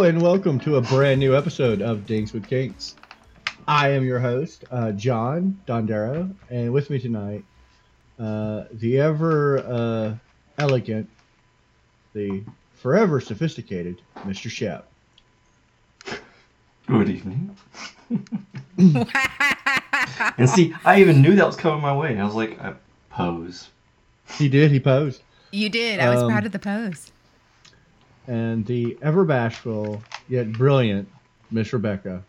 Hello and welcome to a brand new episode of Dinks with Kinks. I am your host, uh, John Dondero, and with me tonight, uh, the ever uh, elegant, the forever sophisticated Mr. Shep. Good evening. and see, I even knew that was coming my way. I was like, I pose. He did, he posed. You did. I was Um, proud of the pose. And the ever bashful, yet brilliant Miss Rebecca.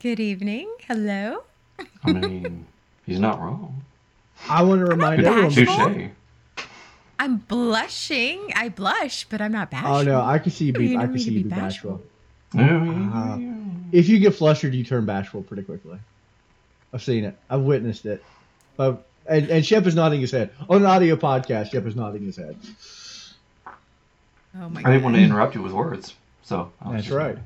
Good evening. Hello. I mean, he's not wrong. I want to remind not everyone. bashful. Touche. I'm blushing. I blush, but I'm not bashful. Oh no, I can see you You be. I can see you be be bashful. bashful. Uh-huh. If you get flustered, you turn bashful pretty quickly. I've seen it. I've witnessed it. But and, and Shep is nodding his head on an audio podcast. Shep is nodding his head. Oh my I didn't want to interrupt you with words, so I was That's just- right.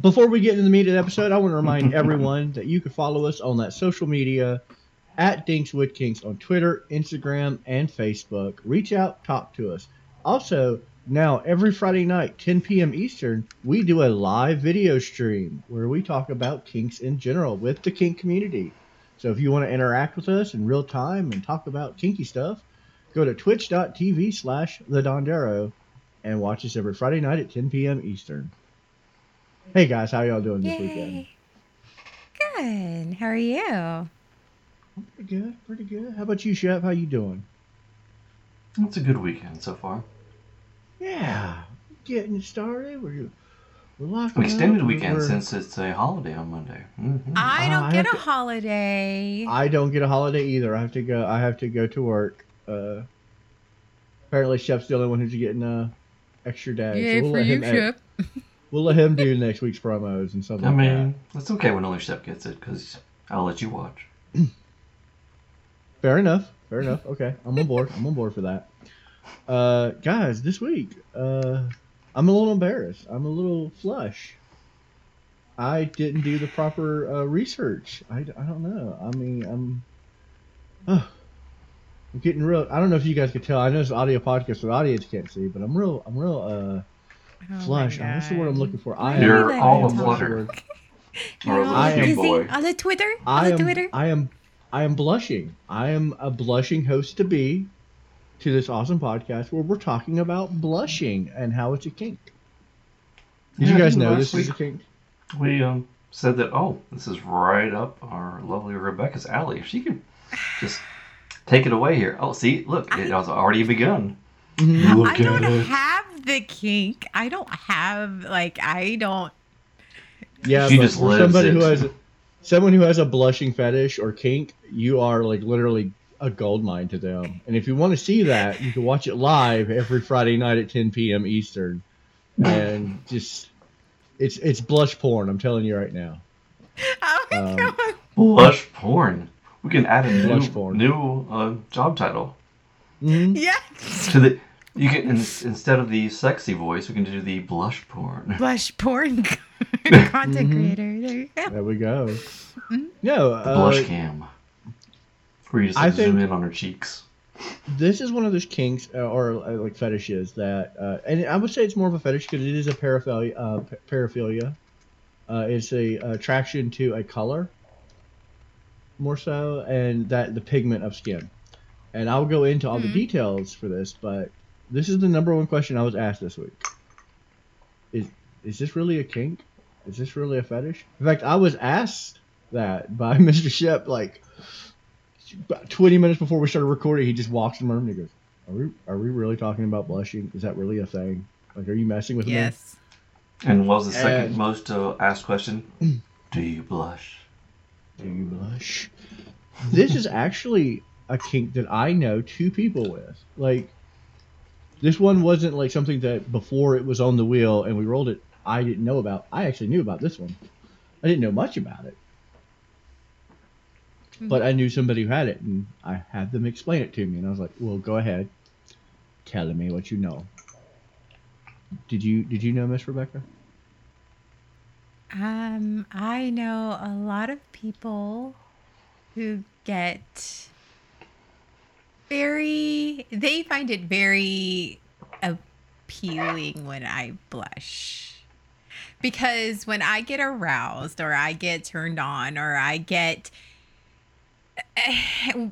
Before we get into the meat of the episode, I want to remind everyone that you can follow us on that social media at Dinks with Kinks on Twitter, Instagram, and Facebook. Reach out, talk to us. Also, now every Friday night, 10 p.m. Eastern, we do a live video stream where we talk about kinks in general with the kink community. So if you want to interact with us in real time and talk about kinky stuff, go to twitch.tv slash the Dondero and watch us every Friday night at 10 p.m. Eastern. Hey guys, how y'all doing this weekend? Good. How are you? Pretty good, pretty good. How about you, Shep? How you doing? It's a good weekend so far. Yeah, getting started. We're we're locking Extended up. weekend We're- since it's a holiday on Monday. hmm I Uh, don't I get have a to- holiday. I don't get a holiday either. I have to go. I have to go to work. Uh, apparently, Shep's the only one who's getting uh, extra days. Yay we'll for let you, him Shep. We'll let him do next week's promos and stuff I like mean, it's okay when only Shep gets it because I'll let you watch. Fair enough. Fair enough. Okay, I'm on board. I'm on board for that. Uh, guys, this week, uh, I'm a little embarrassed. I'm a little flush. I didn't do the proper uh, research. I, I don't know. I mean, I'm. Uh, I'm getting real. I don't know if you guys could tell. I know it's an audio podcast, so the audience can't see, but I'm real. I'm real. Uh, Oh my flush. That's the word I'm looking for. I are you You're letting all him a flutter. You're Or a all I am- boy. on the Twitter. On I the am. Twitter. I am. I am blushing. I am a blushing host to be to this awesome podcast where we're talking about blushing and how it's a kink. Did Yeah, you guys think know last this is a kink? We um, said that, oh, this is right up our lovely Rebecca's alley. If she could just take it away here. Oh, see, look, it has already begun. Look I don't at it. have the kink. I don't have like I don't. Yeah, She but just lives somebody it. who has someone who has a blushing fetish or kink, you are like literally a gold mine to them. And if you want to see that, you can watch it live every Friday night at 10 p.m. Eastern, and just it's it's blush porn. I'm telling you right now. Oh my Um, god. Blush porn. We can add a new, new uh, job title Mhm. Yeah. to the. You can in, instead of the sexy voice, we can do the blush porn. Blush porn content Mhm. creator. There you go. There we go. Mm-hmm. No, The uh, blush cam, where you just I like, zoom in on her cheeks. this is one of those kinks uh, or uh, like fetishes that, uh, and I would say it's more of a fetish because it is a paraphilia. Uh, pa- paraphilia. Uh, it's a attraction to a color, more so, and that the pigment of skin. And I'll go into all the Mhm. details for this, but this is the number one question I was asked this week. Is is this really a kink? Is this really a fetish? In fact, I was asked that by Mr. Shep like about 20 minutes before we started recording. He just walks in my room and he goes, "Are we are we really talking about blushing? Is that really a thing? Like, are you messing with me?" Yes. And what was the second And- most uh, asked question? do you blush? Do you blush? This is actually a kink that I know two people with. Like, this one wasn't like something that before it was on the wheel and we rolled it, I didn't know about. I actually knew about this one. I didn't know much about it. Hmm. But I knew somebody who had it, and I had them explain it to me, and I was like, "Well, go ahead, tell me what you know." Did you Did you know Miss Rebecca? Um, I know a lot of people who get very, they find it very appealing when I blush. Because when I get aroused or I get turned on or I get eh,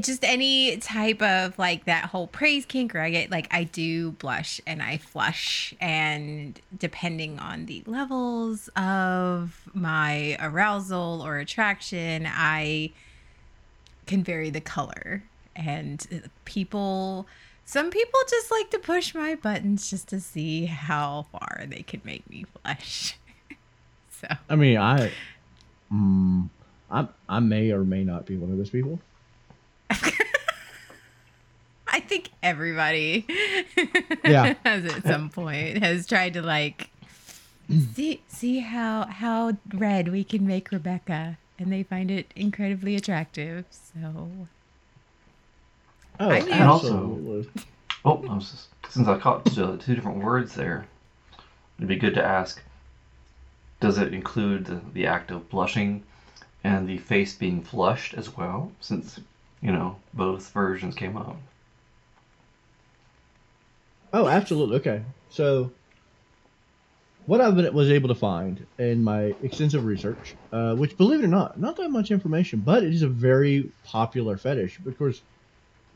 just any type of like that whole praise kink or I get like I do blush and I flush. And depending on the levels of my arousal or attraction I can vary the color. And people some people just like to push my buttons just to see how far they can make me flush. So. I mean, I, mm, I, I may or may not be one of those people. I think everybody Yeah. has at some point has tried to like see see how how red we can make Rebecca and they find it incredibly attractive. So Oh, I mean- And also- Oh, I was just, since I caught two, two different words there, it'd be good to ask: Does it include the, the act of blushing and the face being flushed as well? Since you know both versions came out. Oh, absolutely. Okay. So, what been, was able to find in my extensive research, uh, which, believe it or not, not that much information, but it is a very popular fetish. Because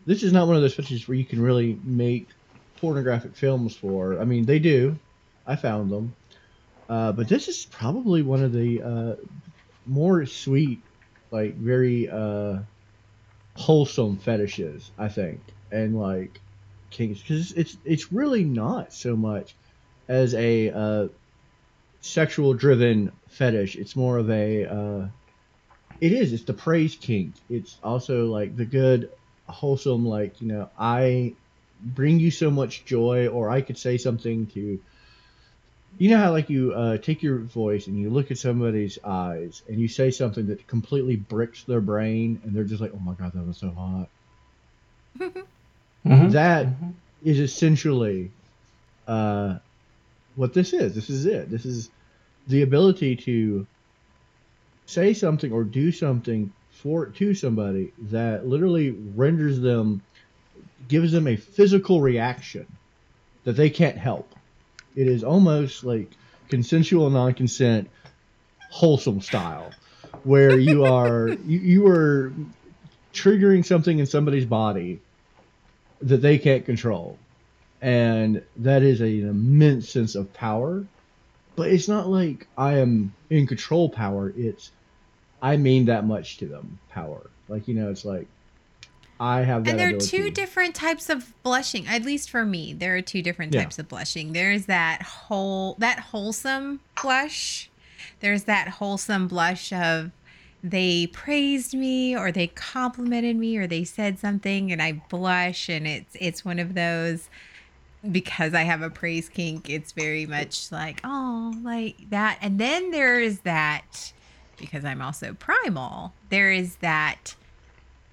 this is not one of those fetishes where you can really make pornographic films for. I mean, they do. I found them. Uh, but this is probably one of the uh, more sweet, like very uh, wholesome fetishes, I think. And like kinks because it's it's really not so much as a uh, sexual driven fetish. It's more of a uh, it is. It's the praise kink. It's also like the good, wholesome. Like you know, I bring you so much joy, or I could say something to. You know how like you uh, take your voice and you look at somebody's eyes and you say something that completely bricks their brain and they're just like, oh my god, that was so hot. Mm-hmm. That is essentially uh, what this is. This is it. This is the ability to say something or do something for to somebody that literally renders them, gives them a physical reaction that they can't help. It is almost like consensual non-consent, wholesome style, where you are you, you are triggering something in somebody's body that they can't control. And that is a, an immense sense of power. But it's not like I am in control power. It's I mean that much to them power. Like, you know, it's like I have that and there are two different types of blushing at least for me there are two different Yeah. types of blushing. There's that whole that wholesome blush. There's that wholesome blush of they praised me or they complimented me or they said something and i blush and it's it's one of those. Because i have a praise kink it's very much like oh like that. And then there is that because i'm also primal there is that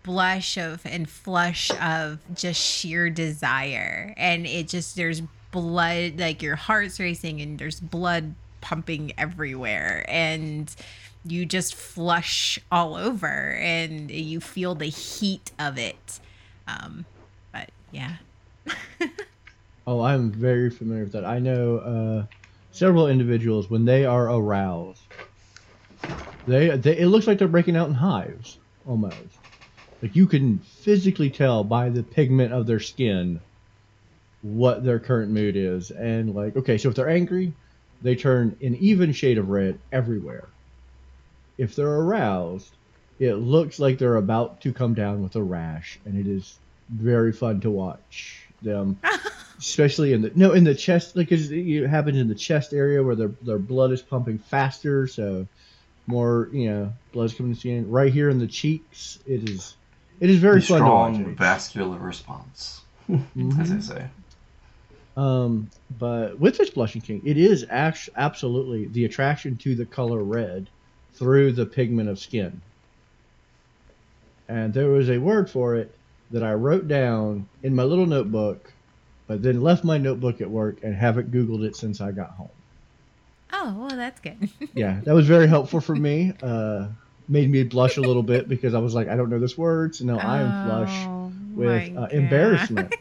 blush of and flush of just sheer desire and it just there's blood like your heart's racing and there's blood pumping everywhere and you just flush all over and you feel the heat of it um but yeah Oh, I'm very familiar with that. I know uh, several individuals when they are aroused, they, they it looks like they're breaking out in hives almost. Like you can physically tell by the pigment of their skin what their current mood is, and like okay, so if they're angry, they turn an even shade of red everywhere. If they're aroused, it looks like they're about to come down with a rash, and it is very fun to watch them especially in the no in the chest like it happens in the chest area where their their blood is pumping faster so more you know blood's coming to the skin right here in the cheeks it is it is very fun strong to watch vascular response, Mhm. as they say. um but with this blushing king it is act- absolutely the attraction to the color red through the pigment of skin and there was a word for it that i wrote down in my little notebook but then left my notebook at work and haven't googled it since i got home oh well that's good yeah, that was very helpful for me. Uh, made me blush a little bit because I was like, I don't know this word, so now I am flush Oh, with uh, embarrassment.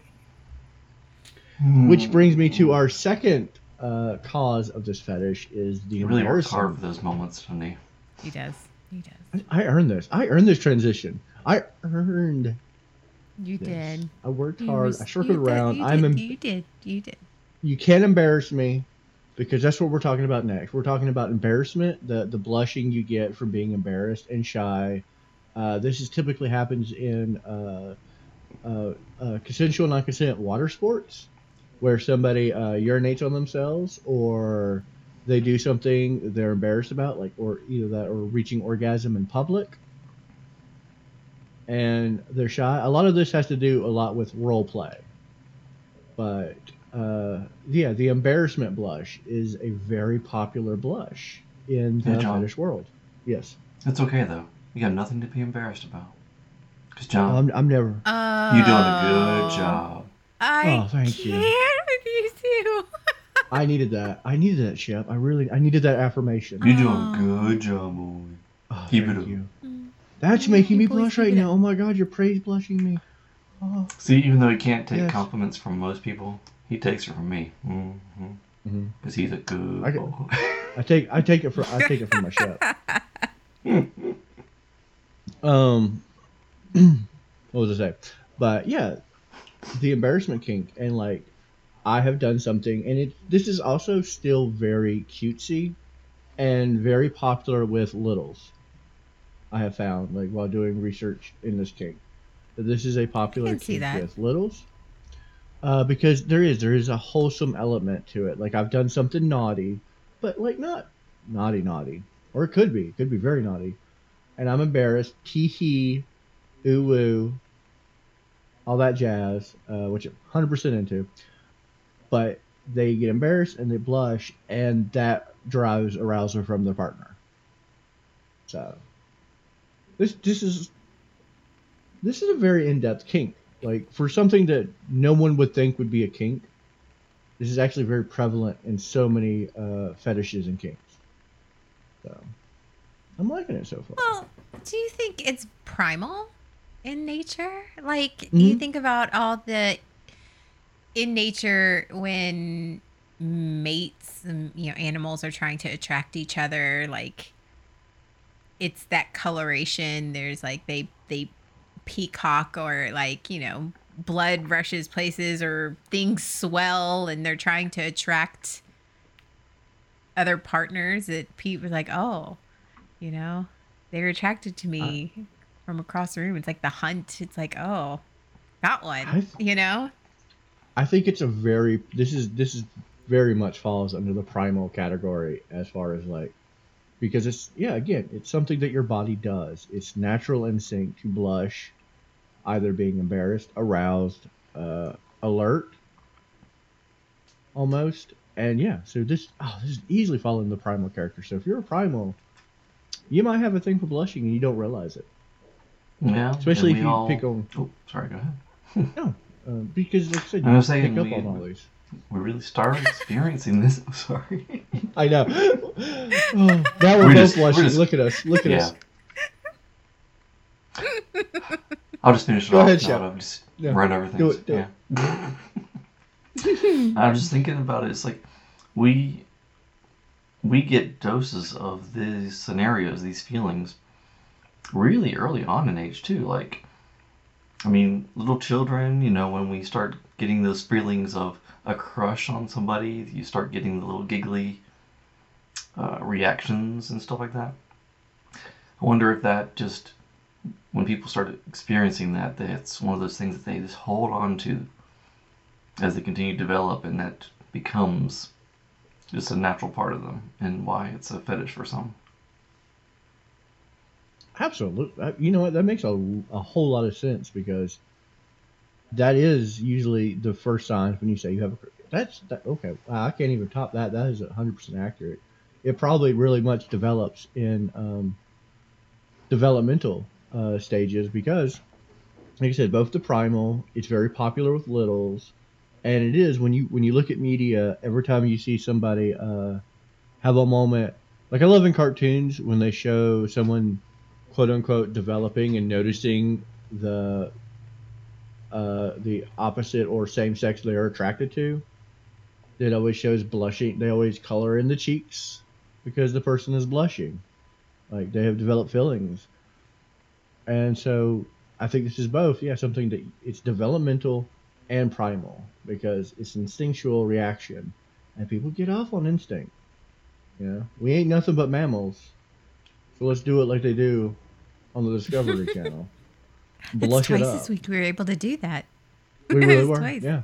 Which brings me to our second uh, cause of this fetish is the He really works hard embarrassment. those moments, doesn't he? He does. He does. I, I earned this. I earned this transition. I earned. You this. did. I worked You hard. was- I circled you did- around. You I'm. did, Em- you did. You did. you can't embarrass me because that's what we're talking about next. We're talking about embarrassment, the the blushing you get from being embarrassed and shy. Uh, this is typically happens in uh, uh, uh, consensual, non-consent water sports, where somebody uh, urinates on themselves or they do something they're embarrassed about, like or either that or reaching orgasm in public, and they're shy. A lot of this has to do a lot with role play, but uh, yeah, the embarrassment blush is a very popular blush in the Yeah, John. fetish world. Yes, That's okay though. You got nothing to be embarrassed about. Cause John, I'm, I'm never. Oh. you're doing a good job. I Oh, thank you. can't with you two. I needed that. I needed that, Shep. I really, I needed that affirmation. You're doing Oh. a good job, boy. Oh, Keep thank it up. you. Mm. That's making me blush right now. Oh my God, you're praise blushing me. Oh. See, even though he can't take Yes. compliments from most people, he takes it from me. Mm-hmm. Mhm. Cause he's a good I boy. I take, I take it for, I take it from my Shep. Um, what was I say? But yeah, the embarrassment kink, and like, I have done something, and it this is also still very cutesy, and very popular with littles. I have found, like while doing research in this kink, that this is a popular can kink with littles. Uh, because there is there is a wholesome element to it. Like I've done something naughty, but like not naughty naughty, or it could be, it could be very naughty, and I'm embarrassed. Tee hee, ooh woo, all that jazz, uh, which I'm 100% into. But they get embarrassed and they blush, and that drives arousal from their partner. So this this is this is a very in-depth kink. Like for something that no one would think would be a kink, this is actually very prevalent in so many uh, fetishes and kinks. So I'm liking it so far. Well, do you think it's primal in nature? Like you Mhm. think about all the in nature when mates and you know animals are trying to attract each other like it's that coloration there's like they they peacock or like you know blood rushes places or things swell and they're trying to attract other partners that Pete was like oh you know they're attracted to me uh, from across the room. It's like the hunt. It's like oh that one I- you know? I think it's a very this is this is very much falls under the primal category as far as like because it's yeah again it's something that your body does. It's natural instinct to blush either being embarrassed aroused uh, alert almost and yeah so this oh this is easily following the primal character so if you're a primal you might have a thing for blushing and you don't realize it Yeah. especially if you all- pick on Oh, sorry. Go ahead. no uh, because like I said I you was saying pick up we- on all these We really started experiencing this. I'm sorry. I know. oh, now we're, We're both just- we're blushing. just- Look at us. Look at Yeah. us. I'll just finish it Go off. ahead, Shep. I've just Yeah. run everything. Do it, do it. yeah. I'm just thinking about it. It's like we we get doses of these scenarios, these feelings, really early on in age too. Like, I mean, little children. You know, when we start getting those feelings of a crush on somebody, you start getting the little giggly uh, reactions and stuff like that. I wonder if that just when people start experiencing that, that's one of those things that they just hold on to as they continue to develop, and that becomes just a natural part of them, and why it's a fetish for some. Absolutely. Uh, You know what? That makes a, a whole lot of sense because that is usually the first sign when you say you have a. That's that, okay. Wow, I can't even top that. That is 100% accurate. It probably really much develops in um, developmental uh, stages because, like I said, both the primal, it's very popular with littles, and it is when you when you look at media. Every time you see somebody uh, have a moment, like I love in cartoons when they show someone quote unquote developing and noticing the uh, the opposite or same sex they are attracted to. It always shows blushing. They always color in the cheeks because the person is blushing, like they have developed feelings. And so I think this is both. Yeah, something that it's developmental and primal because it's instinctual reaction, and people get off on instinct. You know, we ain't nothing but mammals, so let's do it like they do on the Discovery Channel. Blush it's twice it up. this week we were able to do that. We really were. Twice. Yeah.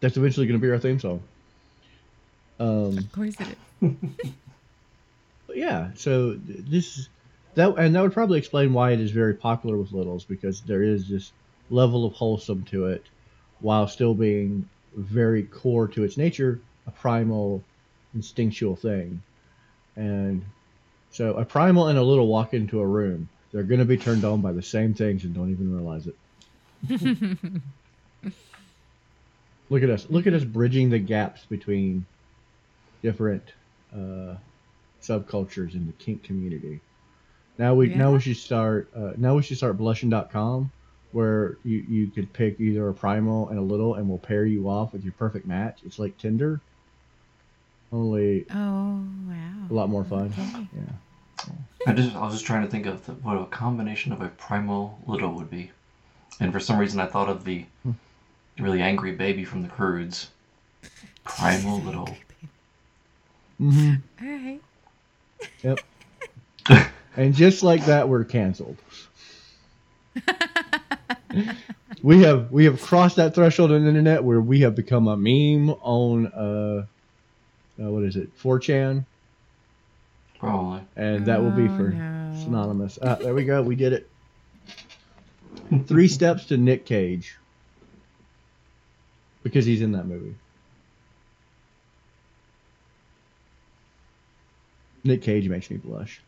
That's eventually going to be our theme song. Um, of course it is. yeah. So this that and that would probably explain why it is very popular with littles because there is this level of wholesome to it, while still being very core to its nature, a primal, instinctual thing, and so a primal and a little walk into a room. They're going to be turned on by the same things and don't even realize it. look at us! Look at us bridging the gaps between different uh, subcultures in the kink community. Now we yeah. now we should start uh, now we should start blushing.com where you, you could pick either a primal and a little and we'll pair you off with your perfect match. It's like Tinder. Only Oh wow. A lot more fun. Okay. Yeah. I just I was just trying to think of the, what a combination of a primal little would be, and for some reason I thought of the hmm. really angry baby from the Croods. Primal little. Mm-hmm. All right. Yep. and just like that, we're canceled. we have we have crossed that threshold on the internet where we have become a meme on uh, uh what is it, 4chan Probably. And that will be for oh, no. synonymous. Uh, there we go. We did it. Three steps to Nick Cage. Because he's in that movie. Nick Cage makes me blush.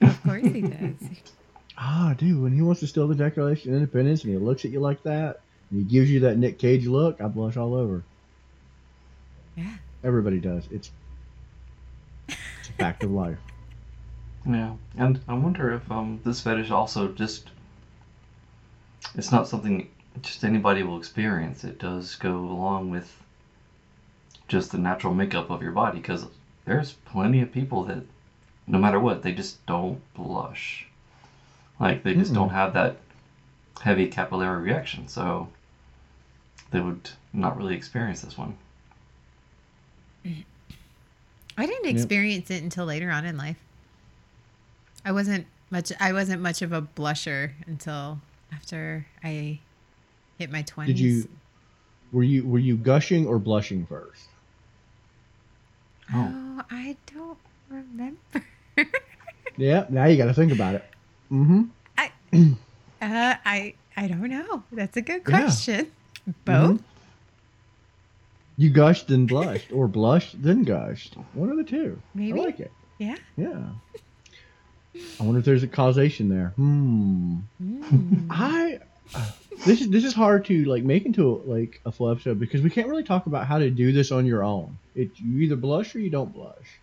Of course he does. ah, dude, when he wants to steal the Declaration of Independence and he looks at you like that, and he gives you that Nick Cage look, I blush all over. Yeah. Everybody does. It's it's a fact of life. Yeah, and I wonder if um, this fetish also just it's not something just anybody will experience. It does go along with just the natural makeup of your body because there's plenty of people that no matter what they just don't blush. Like they just mm don't have that heavy capillary reaction, so they would not really experience this one. I didn't experience yep. it until later on in life. I wasn't much I wasn't much of a blusher until after I hit my 20s. Did you were you were you gushing or blushing first? Oh, I don't remember. yeah, now you got to think about it. Mm-hmm. I uh I I don't know. That's a good question. Yeah. Both? Mm-hmm. You gushed then blushed, or blushed then gushed. One of the two. Maybe. I like it. Yeah. Yeah. I wonder if there's a causation there. Hmm. Mm. I. This is this is hard to like make into a, like a full episode because we can't really talk about how to do this on your own. It you either blush or you don't blush.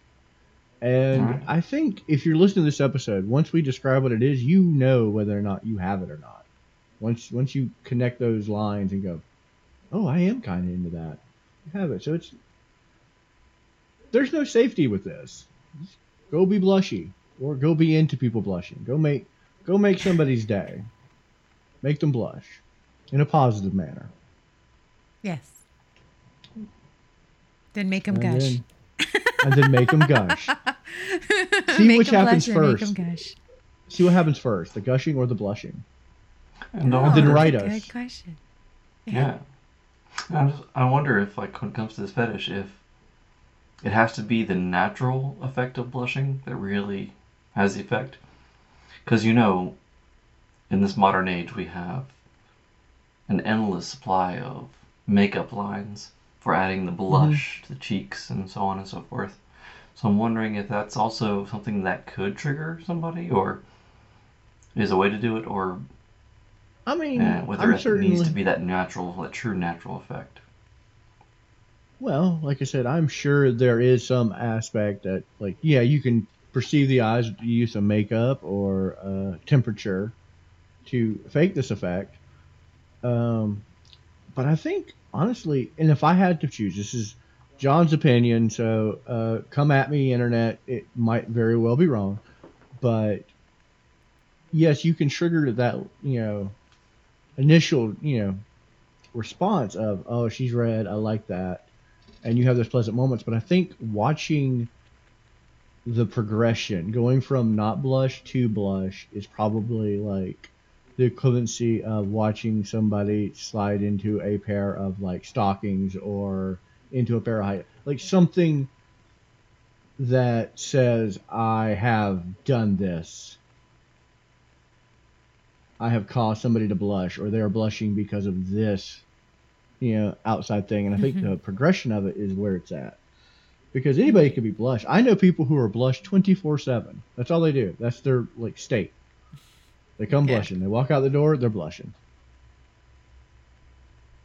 And right. I think if you're listening to this episode, once we describe what it is, you know whether or not you have it or not. Once once you connect those lines and go, oh, I am kind of into that You have it. So it's there's no safety with this. Just go be blushy or go be into people blushing. Go make go make somebody's day. Make them blush in a positive manner. Yes. Then make them and gush. Then, and then make them gush. See make which happens first. See what happens first, the gushing or the blushing. And, oh, and then write us. Good question. yeah. yeah. I, just, I wonder if, like, when it comes to this fetish, if it has to be the natural effect of blushing that really has the effect. Because, you know, in this modern age, we have an endless supply of makeup lines for adding the blush mm-hmm. to the cheeks and so on and so forth. So I'm wondering if that's also something that could trigger somebody, or is a way to do it, or I mean, yeah, whether I'm it certainly... needs to be that natural, that true natural effect. Well, like I said, I'm sure there is some aspect that, like, yeah, you can perceive the eyes with the use of makeup or uh, temperature to fake this effect. Um, but I think honestly, and if I had to choose, this is John's opinion, so uh, come at me, internet. It might very well be wrong, but yes, you can trigger that you know initial you know response of oh she's red, I like that, and you have those pleasant moments. But I think watching the progression, going from not blush to blush, is probably like the equivalency of watching somebody slide into a pair of like stockings or into a pair of high like something that says I have done this. I have caused somebody to blush or they are blushing because of this, you know, outside thing. And I think Mhm. the progression of it is where it's at. Because anybody could be blushed. I know people who are blushed 24/7. That's all they do. That's their like state. They come Yeah. blushing. They walk out the door, they're blushing.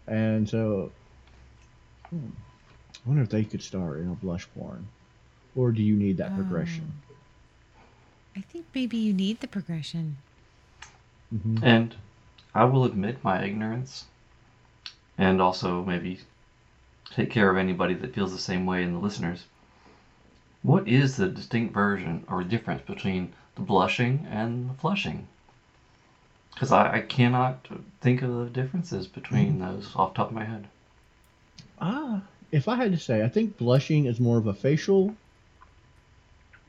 And so, hmm, I wonder if they could start in a blush porn, or do you need that progression? I think maybe you need the progression. hmm And I will admit my ignorance, and also maybe take care of anybody that feels the same way in the listeners. What is the distinct version or difference between the blushing and the flushing? Because I, I cannot think of the differences between those off the top of my head. Ah, if I had to say, I think blushing is more of a facial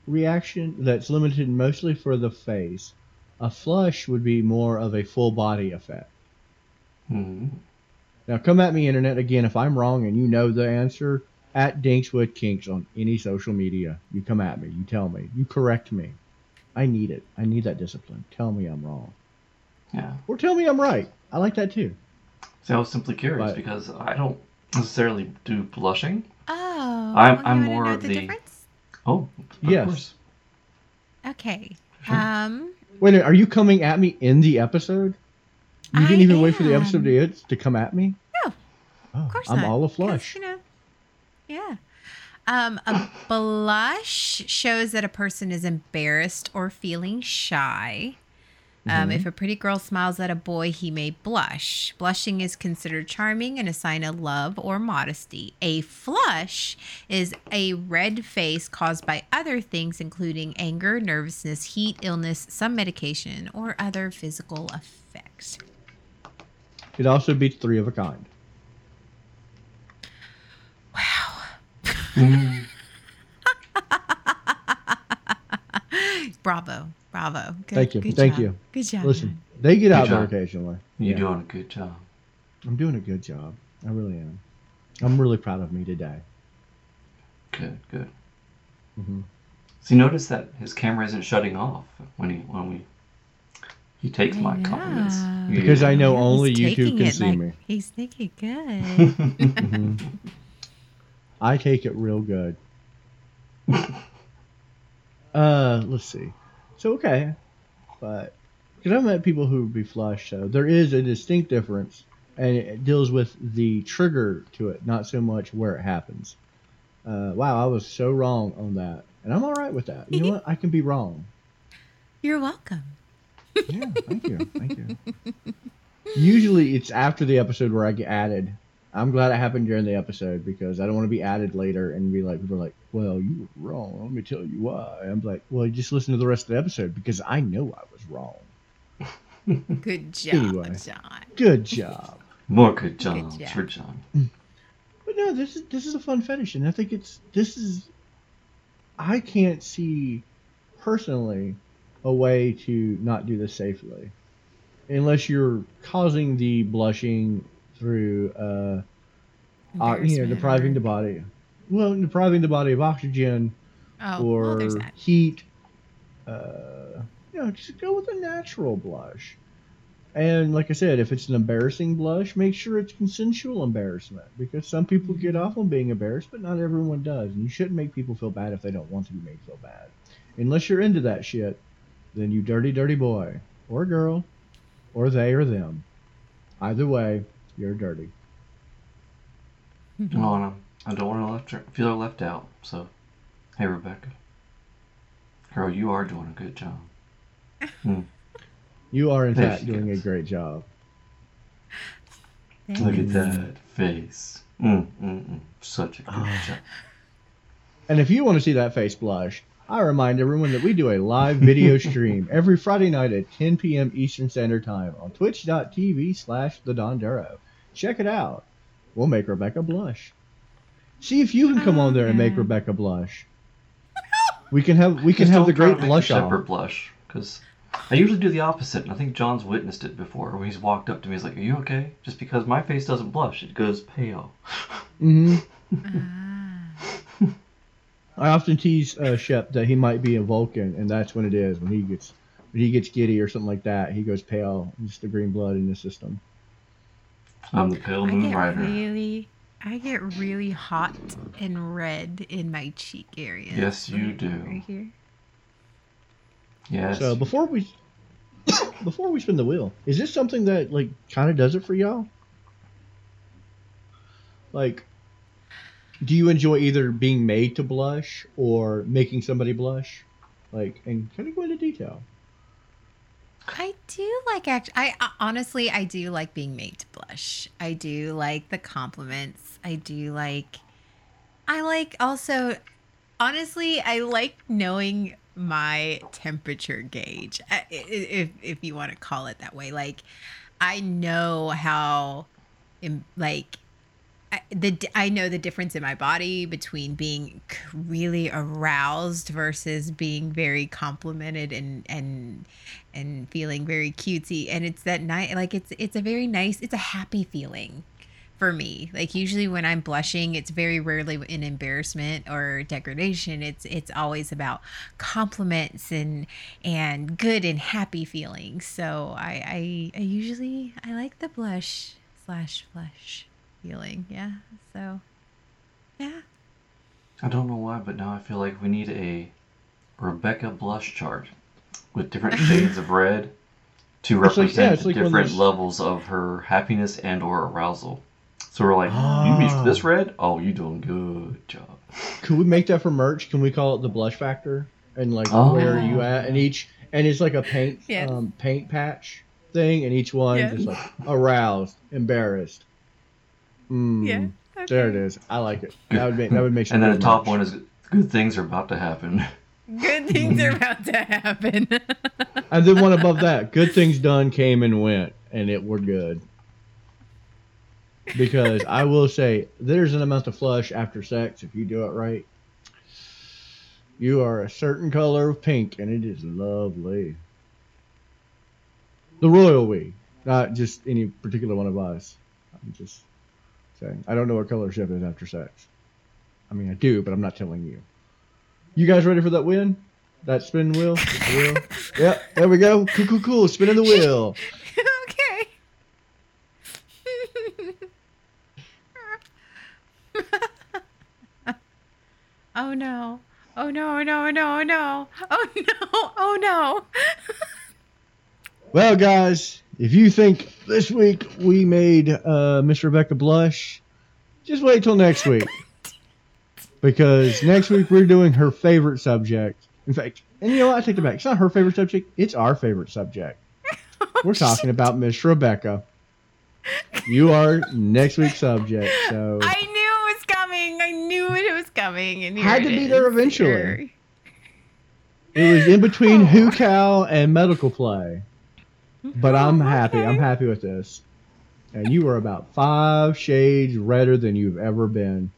reaction that's limited mostly for the face. A flush would be more of a full body effect. Hmm. Now, come at me, internet, again. If I'm wrong and you know the answer, at Dinks with Kinks on any social media, you come at me. You tell me. You correct me. I need it. I need that discipline. Tell me I'm wrong. Yeah. Or tell me I'm right. I like that too. See, I was simply curious But- because I don't necessarily do blushing. Oh, I'm- I'm wanna more know of the the- difference. Oh, of Yes. course. Okay. Sure. Um, Wait, a minute, are you coming at me in the episode? You didn't I even wait for the episode to end to come at me? No, Oh, of course not. I'm not. all a flush. You know, yeah. Um, a blush shows that a person is embarrassed or feeling shy. Um, Mhm. If a pretty girl smiles at a boy, he may blush. Blushing is considered charming and a sign of love or modesty. A flush is a red face caused by other things, including anger, nervousness, heat, illness, some medication, or other physical effects. It also beats three of a kind. Mm. Bravo, bravo. Good, Thank you, Good thank job. you. Good job. Listen, they get out there occasionally. You're Yeah. doing a good job. I'm doing a good job. I really am. I'm really proud of me today. Good, good. Mm-hmm. So you notice that his camera isn't shutting off when he when we he takes my I compliments. know. You- Because I know Yeah, only he's you two can see like- me. He's thinking good. hmm I take it real good. uh, let's see. So okay, but because I've met people who would be flush, so there is a distinct difference, and it deals with the trigger to it, not so much where it happens. Uh, wow, I was so wrong on that, and I'm all right with that. You know what? I can be wrong. You're welcome. Yeah, thank you, thank you. Usually, it's after the episode where I get added. I'm glad it happened during the episode because I don't want to be added later and be like, people are like, well, you were wrong. Let me tell you why. I'm like, well, just listen to the rest of the episode because I know I was wrong. Good job, Anyway. John. Good job. More good jobs job. for John. But no, this is this is a fun fetish, and I think it's this is. I can't see personally a way to not do this safely, unless you're causing the blushing through, uh, uh you know, depriving or- the body, well, depriving the body of oxygen Oh, or well, heat. Uh, you know, just go with a natural blush. And like I said, if it's an embarrassing blush, make sure it's consensual embarrassment because some people get off on being embarrassed, but not everyone does. And you shouldn't make people feel bad if they don't want to be made feel bad. Unless you're into that shit, then you dirty, dirty boy or girl or they or them. Either way, you're dirty. Mm-hmm. Oh, and I'm, I don't want to left, feel left out. So, hey, Rebecca. Girl, you are doing a good job. Mm. You are in There fact she doing a great job. Look at that face. Mm, mm, mm. Such a good Ah. job. And if you want to see that face blush, I remind everyone that we do a live video stream every Friday night at 10 p.m. Eastern Standard Time on twitch.tv slash the Dondero. Check it out. We'll make Rebecca blush. See if you can come on there and make Rebecca blush. We can have we can have the great blush your off. separate blush, because I usually do the opposite, and I think John's witnessed it before. When he's walked up to me, he's like, "Are you okay?" Just because my face doesn't blush, it goes pale. hmm Ah. I often tease uh, Shep that he might be a Vulcan, and that's when it is when he gets when he gets giddy or something like that. He goes pale. It's the green blood in the system. I'm the pale I moon get rider. really, I get really hot and red in my cheek area. Yes, you Right- do. Right here. Yes. So before we before we spin the wheel, is this something that like kind of does it for y'all? Like, do you enjoy either being made to blush or making somebody blush? Like, and kind of go into detail. I do like act. I uh, honestly, I do like being made to blush. I do like the compliments. I do like. I like also. Honestly, I like knowing my temperature gauge, i- if if you want to call it that way. Like, I know how, like, I, the I know the difference in my body between being really aroused versus being very complimented and and and feeling very cutesy. And it's that night like it's it's a very nice it's a happy feeling for me. Like usually when i'm blushing it's very rarely in embarrassment or degradation. It's it's always about compliments and and good and happy feelings. So i i, I usually i like the blush slash blush feeling yeah so yeah I don't know why, but now I feel like we need a Rebecca blush chart with different shades of red to It's like- represent yeah, it's the like different those- levels of her happiness and or arousal. So we're like, you Ah. reached this red? Oh, you doing good job. Could we make that for merch? Can we call it the blush factor? And like, Oh. where are you at? And each and it's like a paint Yes. um, paint patch thing, and each one Yes. just like aroused, embarrassed. Mm, yeah There it is. I like it. That would make that would make. some And then the top merch. one is good things are about to happen. good things are about to happen And then one above that, good things done came and went, and it were good. Because I will say, there's an amount of flush after sex if you do it right. You are a certain color of pink, and it is lovely. The royal we, not just any particular one of us. I'm just saying. I don't know what color Shep is after sex. I mean, I do, but I'm not telling you. You guys ready for that win? That spin wheel? Wheel? Yep, there we go. Cool, cool, cool. Spinning the wheel. okay. oh no. Oh no, no, no, no. Oh no. Oh no. Oh, oh, oh, well, guys, if you think this week we made uh, Miss Rebecca blush, just wait till next week. Because next week we're doing her favorite subject. In fact, and you know what? I take it back. It's not her favorite subject, it's our favorite subject. We're talking about Miss Rebecca. You are next week's subject. So I knew it was coming. I knew it was coming. And Had to be there eventually. Here. it was in between Oh. Hucow and Medical Play. But I'm Oh, happy. I'm happy with this. And you are about five shades redder than you've ever been.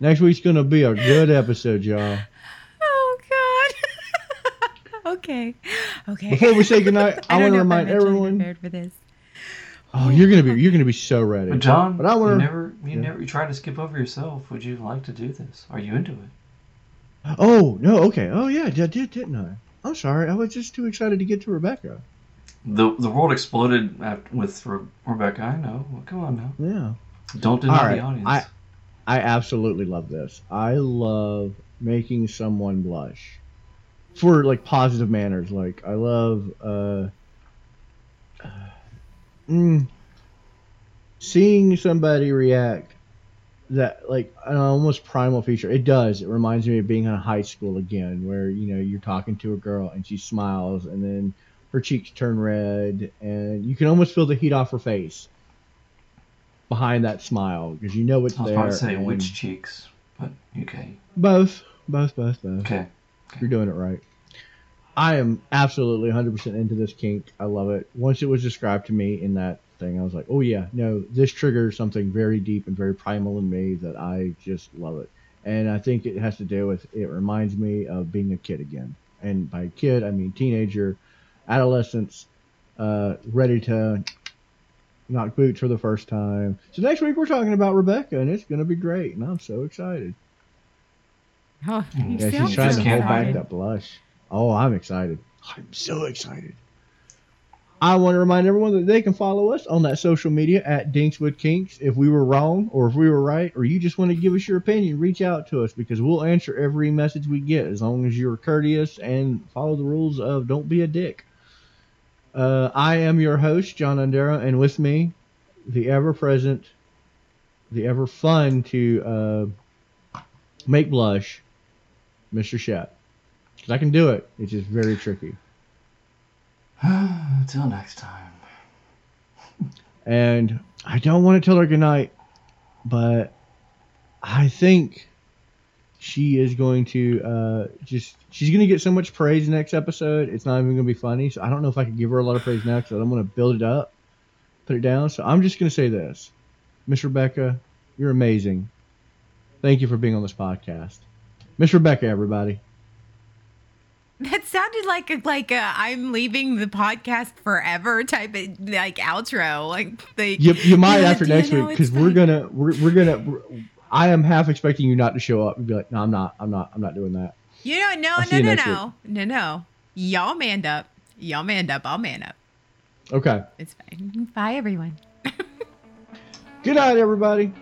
Next week's gonna be a good episode, y'all. Oh God. okay. Okay. Before we say goodnight, I, don't want to know if I'm remind everyone. prepared for this. Oh, you're gonna be you're gonna be so ready. But John, But I wanna- you never, you yeah. never, you tried to skip over yourself. Would you like to do this? Are you into it? Oh no, okay. Oh yeah, I did, didn't I? I'm sorry. I was just too excited to get to Rebecca. The the world exploded after, with Re- Rebecca. I know. Well, come on now. Yeah. Don't deny right, the audience. I- I absolutely love this. I love making someone blush for like positive manners. Like I love uh, mm, seeing somebody react that like an almost primal feature. It does. It reminds me of being in high school again, where you know you're talking to a girl and she smiles, and then her cheeks turn red, and you can almost feel the heat off her face behind that smile because you know it's I was there. about to say which cheeks, but okay. Both, both, both, both. Okay. You're doing it right. I am absolutely 100% into this kink. I love it. Once it was described to me in that thing, I was like, oh, yeah, no, this triggers something very deep and very primal in me that I just love it. And I think it has to do with it reminds me of being a kid again. And by kid, I mean teenager, adolescence, uh, ready to knock boots for the first time. So next week we're talking about Rebecca, and it's going to be great. And I'm so excited. Oh, Yeah, she's trying to hold back that blush. Oh, I'm excited. I'm so excited. I want to remind everyone that they can follow us on that social media at Dinks with Kinks. If we were wrong or if we were right, or you just want to give us your opinion, reach out to us because we'll answer every message we get as long as you're courteous and follow the rules of don't be a dick. Uh, I am your host, John Undera, and with me, the ever present, the ever fun to uh, make blush, Mr. Shep. 'Cause I can do it. It's just very tricky. Until next time. And I don't want to tell her goodnight, but I think she is going to uh, just, she's going to get so much praise next episode. It's not even going to be funny. So I don't know if I could give her a lot of praise now because I'm going to build it up, put it down. So I'm just going to say this Miss Rebecca, you're amazing. Thank you for being on this podcast. Miss Rebecca, everybody. That sounded like a, like a I'm leaving the podcast forever type of like outro. Like the You, you might after next week because we're gonna we're, we're gonna we're, I am half expecting you not to show up and be like, no, I'm not, I'm not, I'm not doing that. you know no no no no no y'all manned up y'all manned up I'll man up. Okay. It's fine. Bye everyone. Good night, everybody.